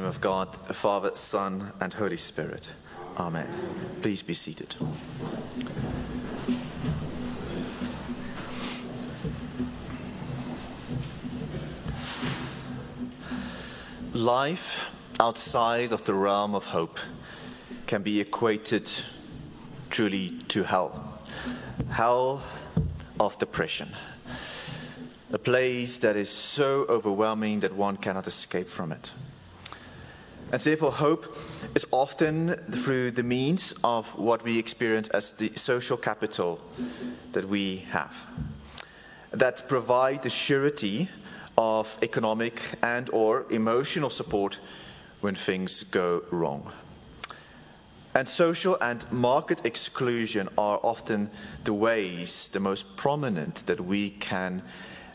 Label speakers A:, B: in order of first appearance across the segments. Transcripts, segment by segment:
A: name of God, the Father, Son, and Holy Spirit. Amen. Please be seated. Life outside of the realm of hope can be equated truly to hell. Hell of depression. A place that is so overwhelming that one cannot escape from it. And therefore, hope is often through the means of what we experience as the social capital that we have that provide the surety of economic and or emotional support when things go wrong. And social and market exclusion are often the ways, the most prominent, that we can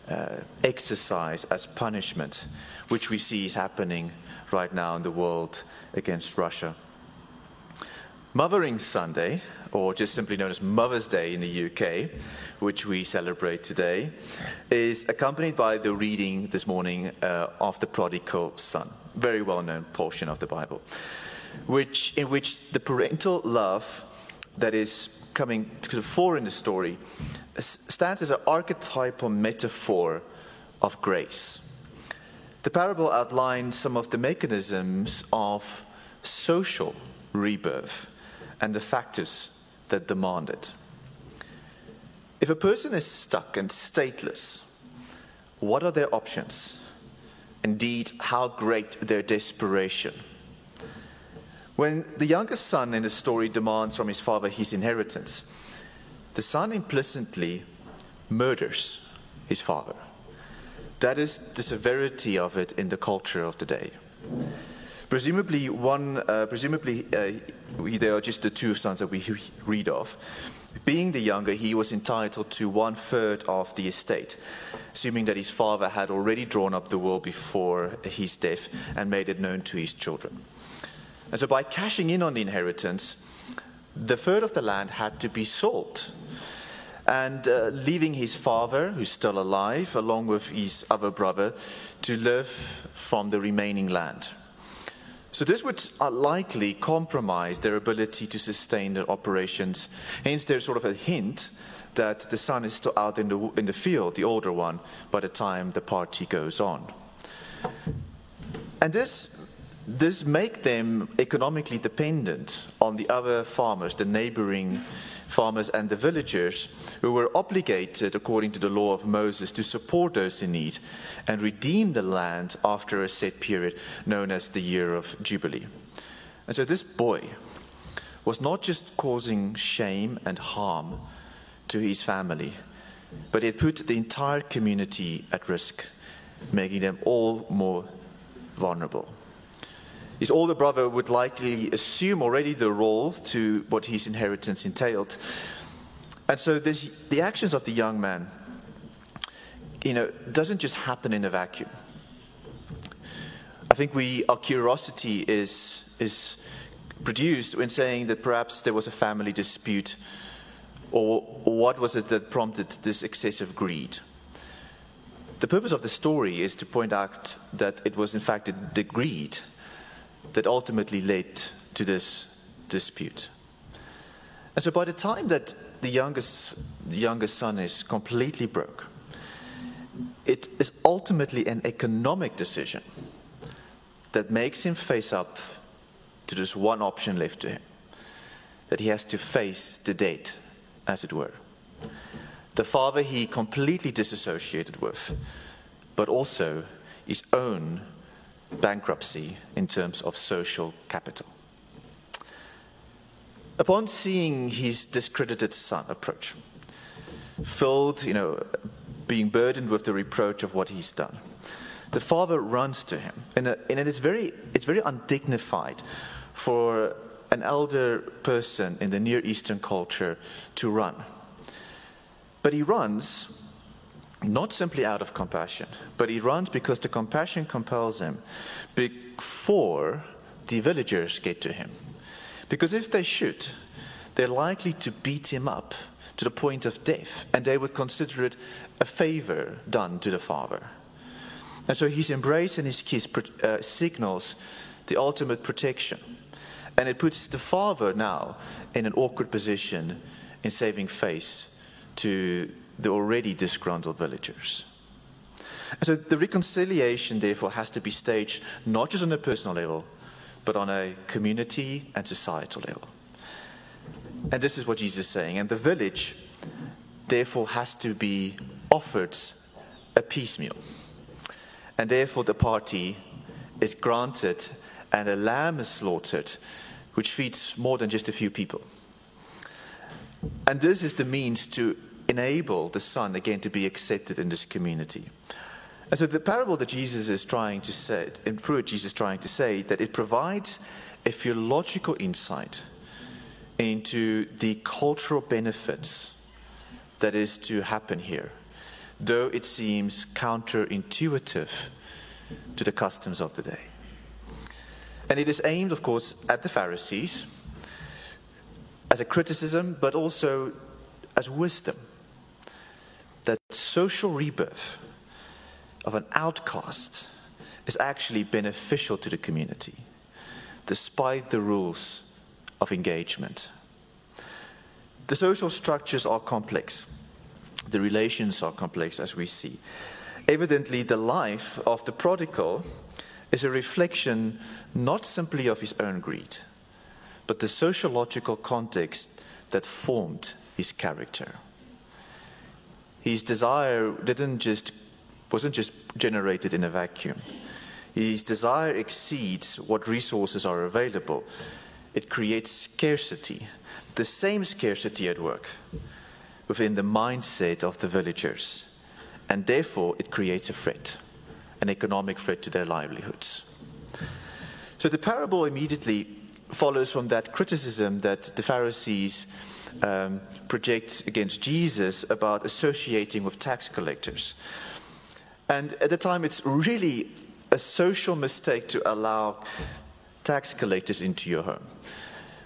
A: uh, exercise as punishment, which we see is happening right now in the world against Russia. Mothering Sunday, or just simply known as Mother's Day in the UK, which we celebrate today, is accompanied by the reading this morning uh, of the prodigal son, very well known portion of the Bible, which, in which the parental love that is coming to the fore in the story stands as an archetypal metaphor of grace. The parable outlines some of the mechanisms of social rebirth and the factors that demand it. If a person is stuck and stateless, what are their options? Indeed, how great their desperation. When the youngest son in the story demands from his father his inheritance, the son implicitly murders his father. That is the severity of it in the culture of the day. Presumably, one, uh, presumably uh, they are just the two sons that we read of. Being the younger, he was entitled to one third of the estate, assuming that his father had already drawn up the will before his death and made it known to his children. And so, by cashing in on the inheritance, the third of the land had to be sold and uh, leaving his father, who's still alive, along with his other brother, to live from the remaining land. So, this would uh, likely compromise their ability to sustain their operations. Hence, there's sort of a hint that the son is still out in the, in the field, the older one, by the time the party goes on. And this, this make them economically dependent on the other farmers, the neighboring farmers and the villagers who were obligated, according to the law of Moses, to support those in need and redeem the land after a set period known as the year of Jubilee. And so this boy was not just causing shame and harm to his family, but it put the entire community at risk, making them all more vulnerable. His older brother would likely assume already the role to what his inheritance entailed. And so this, the actions of the young man, you know, doesn't just happen in a vacuum. I think we, our curiosity is, is produced when saying that perhaps there was a family dispute or, or what was it that prompted this excessive greed. The purpose of the story is to point out that it was in fact the greed that ultimately led to this dispute. And so by the time that the youngest, youngest son is completely broke, it is ultimately an economic decision that makes him face up to this one option left to him that he has to face the debt, as it were. The father he completely disassociated with, but also his own bankruptcy in terms of social capital. Upon seeing his discredited son approach, filled, you know, being burdened with the reproach of what he's done, the father runs to him. And, and it is very, it's very undignified for an elder person in the Near Eastern culture to run. But he runs not simply out of compassion, but he runs because the compassion compels him before the villagers get to him. Because if they shoot, they're likely to beat him up to the point of death, and they would consider it a favor done to the father. And so his embrace and his kiss uh, signals the ultimate protection. And it puts the father now in an awkward position in saving face to the already disgruntled villagers. And so the reconciliation, therefore, has to be staged not just on a personal level, but on a community and societal level. And this is what Jesus is saying. And the village, therefore, has to be offered a peace meal. And therefore, the party is granted and a lamb is slaughtered, which feeds more than just a few people. And this is the means to enable the son again to be accepted in this community. And so the parable that Jesus is trying to say, and through it Jesus is trying to say, that it provides a theological insight into the cultural benefits that is to happen here, though it seems counterintuitive to the customs of the day. And it is aimed, of course, at the Pharisees as a criticism, but also as wisdom. That social rebirth of an outcast is actually beneficial to the community, despite the rules of engagement. The social structures are complex, the relations are complex, as we see. Evidently, the life of the prodigal is a reflection not simply of his own greed, but the sociological context that formed his character. His desire didn't just, wasn't just generated in a vacuum. His desire exceeds what resources are available. It creates scarcity, the same scarcity at work within the mindset of the villagers. And therefore, it creates a threat, an economic threat to their livelihoods. So the parable immediately follows from that criticism that the Pharisees um, project against Jesus about associating with tax collectors. And at the time, it's really a social mistake to allow tax collectors into your home.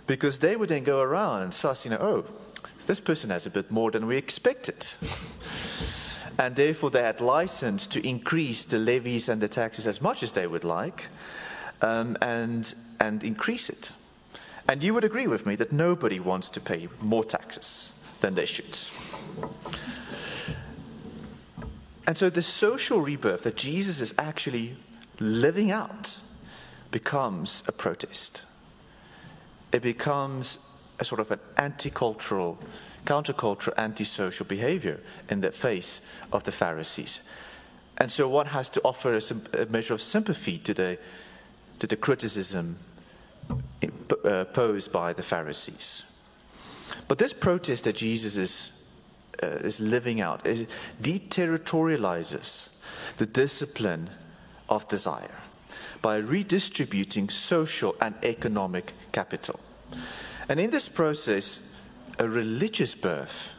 A: Because they would then go around and suss, you know, oh, this person has a bit more than we expected. and therefore, they had license to increase the levies and the taxes as much as they would like um, and, and increase it. And you would agree with me that nobody wants to pay more taxes than they should. And so the social rebirth that Jesus is actually living out becomes a protest. It becomes a sort of an anti cultural, countercultural, antisocial behavior in the face of the Pharisees. And so one has to offer a, a measure of sympathy to the to the criticism uh, posed by the Pharisees. But this protest that Jesus is, uh, is living out is, deterritorializes the discipline of desire by redistributing social and economic capital. And in this process, a religious birth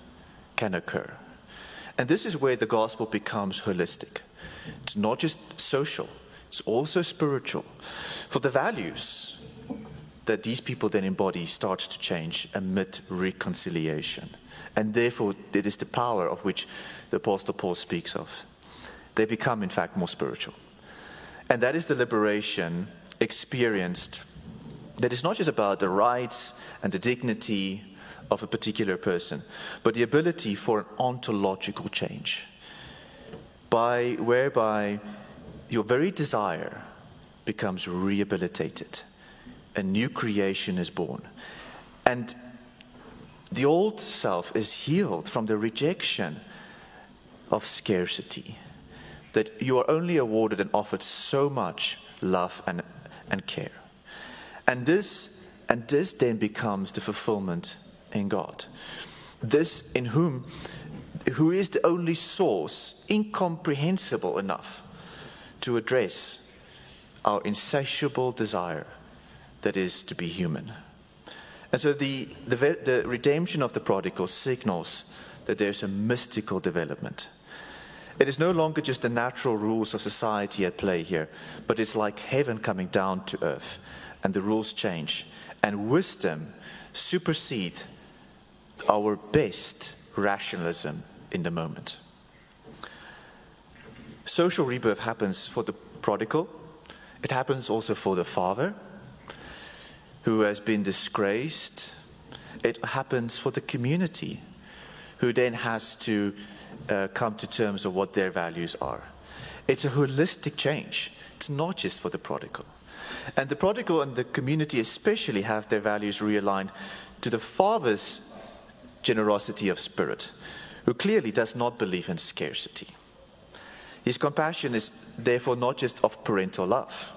A: can occur. And this is where the gospel becomes holistic. It's not just social, it's also spiritual. For the values that these people then embody starts to change amid reconciliation. And therefore, it is the power of which the Apostle Paul speaks of. They become, in fact, more spiritual. And that is the liberation experienced that is not just about the rights and the dignity of a particular person, but the ability for an ontological change, by, whereby your very desire becomes rehabilitated. A new creation is born. And the old self is healed from the rejection of scarcity. That you are only awarded and offered so much love and, and care. And this, and this then becomes the fulfillment in God. This in whom, who is the only source, incomprehensible enough to address our insatiable desire that is to be human. And so the, the, the, redemption of the prodigal signals that there's a mystical development. It is no longer just the natural rules of society at play here, but it's like heaven coming down to earth, and the rules change. And wisdom supersedes our best rationalism in the moment. Social rebirth happens for the prodigal, it happens also for the father who has been disgraced, it happens for the community who then has to uh, come to terms of what their values are. It's a holistic change, it's not just for the prodigal. And the prodigal and the community, especially, have their values realigned to the father's generosity of spirit, who clearly does not believe in scarcity. His compassion is therefore not just of parental love,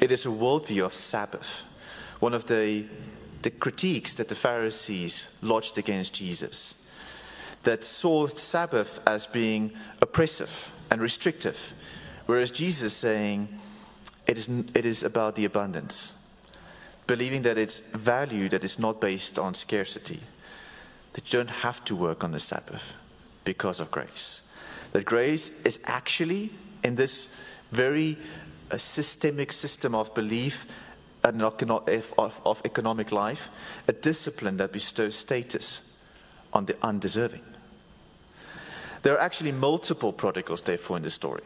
A: it is a worldview of Sabbath. One of the, the critiques that the Pharisees lodged against Jesus that saw Sabbath as being oppressive and restrictive, whereas Jesus is saying it is, it is about the abundance, believing that it's value that is not based on scarcity, that you don't have to work on the Sabbath because of grace. That grace is actually, in this very uh, systemic system of belief and of, of economic life, a discipline that bestows status on the undeserving. There are actually multiple prodigals, therefore, in the story.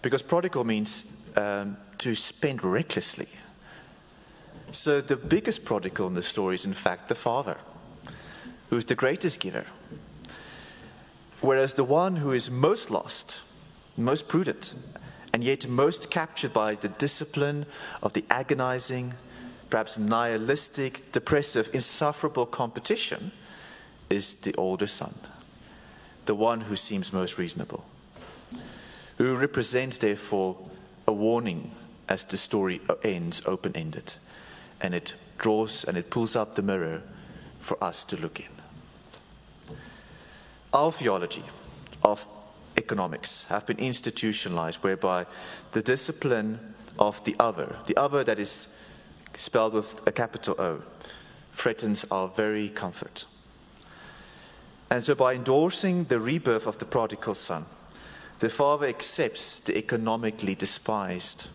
A: Because prodigal means um, to spend recklessly. So the biggest prodigal in the story is, in fact, the father, who's the greatest giver. Whereas the one who is most lost, most prudent, and yet most captured by the discipline of the agonizing, perhaps nihilistic, depressive, insufferable competition, is the older son the one who seems most reasonable, who represents, therefore, a warning as the story ends open ended, and it draws and it pulls up the mirror for us to look in. Our theology of economics have been institutionalized whereby the discipline of the other, the other that is spelled with a capital O, threatens our very comfort. And so, by endorsing the rebirth of the prodigal son, the father accepts the economically despised.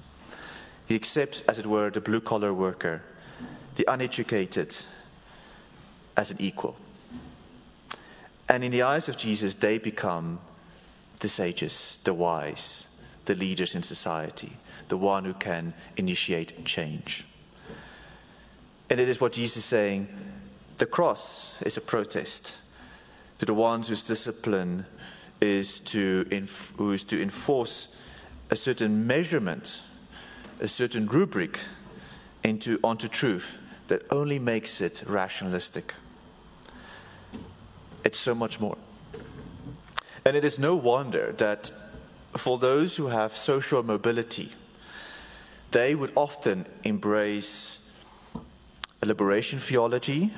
A: He accepts, as it were, the blue collar worker, the uneducated, as an equal. And in the eyes of Jesus, they become the sages, the wise, the leaders in society, the one who can initiate change. And it is what Jesus is saying the cross is a protest to the ones whose discipline is to, inf- who is to enforce a certain measurement, a certain rubric into, onto truth that only makes it rationalistic. It's so much more. And it is no wonder that for those who have social mobility, they would often embrace a liberation theology,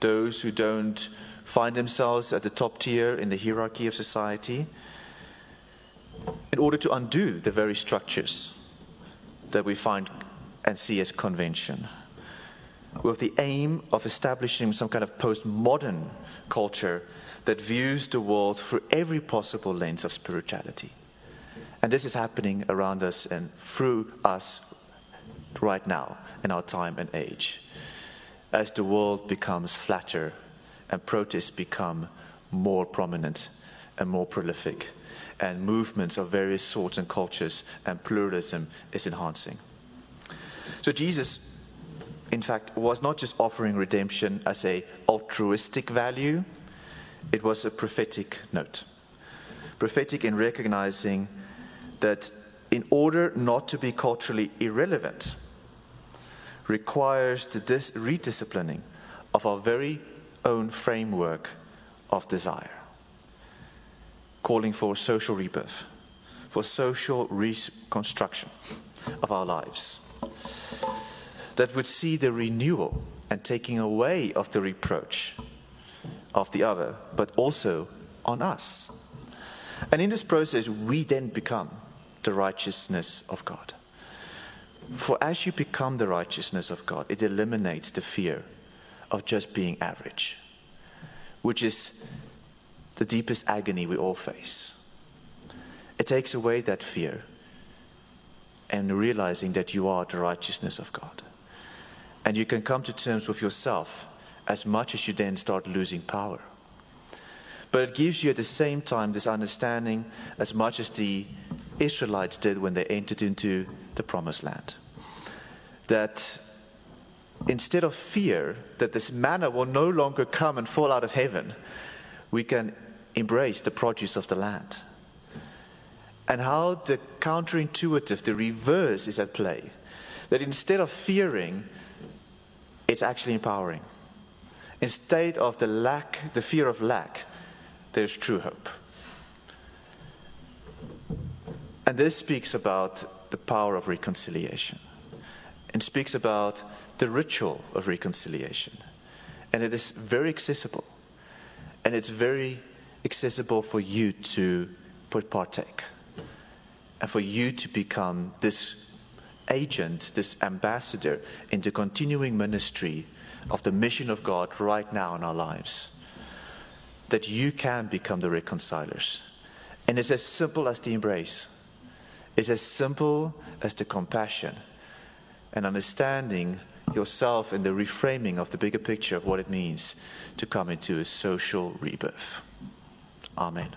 A: those who don't find themselves at the top tier in the hierarchy of society in order to undo the very structures that we find and see as convention, with the aim of establishing some kind of postmodern culture that views the world through every possible lens of spirituality. And this is happening around us and through us right now in our time and age as the world becomes flatter and protests become more prominent and more prolific, and movements of various sorts and cultures and pluralism is enhancing. So Jesus, in fact, was not just offering redemption as a altruistic value, it was a prophetic note. Prophetic in recognizing that in order not to be culturally irrelevant, requires the dis- redisciplining of our very own framework of desire, calling for social rebirth, for social reconstruction of our lives, that would see the renewal and taking away of the reproach of the other, but also on us. And in this process, we then become the righteousness of God. For as you become the righteousness of God, it eliminates the fear of just being average, which is the deepest agony we all face. It takes away that fear and realizing that you are the righteousness of God. And you can come to terms with yourself as much as you then start losing power. But it gives you at the same time this understanding as much as the Israelites did when they entered into the promised land. That instead of fear that this manna will no longer come and fall out of heaven, we can embrace the produce of the land. And how the counterintuitive, the reverse is at play. That instead of fearing, it's actually empowering. Instead of the lack, the fear of lack, there's true hope. And this speaks about the power of reconciliation. It speaks about the ritual of reconciliation. And it is very accessible. And it's very accessible for you to partake. And for you to become this agent, this ambassador in the continuing ministry of the mission of God right now in our lives. That you can become the reconcilers. And it's as simple as the embrace, it's as simple as the compassion and understanding yourself in the reframing of the bigger picture of what it means to come into a social rebirth. Amen.